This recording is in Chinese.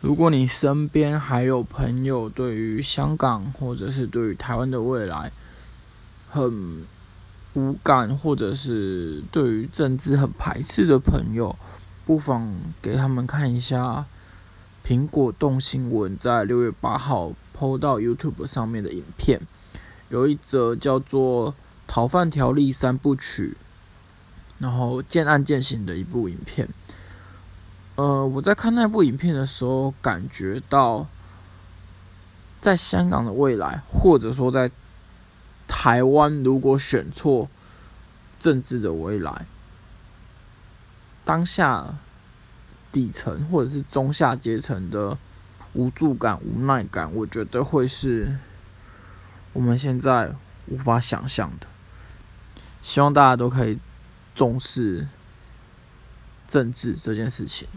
如果你身边还有朋友对于香港或者是对于台湾的未来很无感，或者是对于政治很排斥的朋友，不妨给他们看一下苹果动新闻在六月八号 PO 到 YouTube 上面的影片，有一则叫做《逃犯条例三部曲》，然后渐案渐行的一部影片。呃，我在看那部影片的时候，感觉到在香港的未来，或者说在台湾，如果选错政治的未来，当下底层或者是中下阶层的无助感、无奈感，我觉得会是我们现在无法想象的。希望大家都可以重视政治这件事情。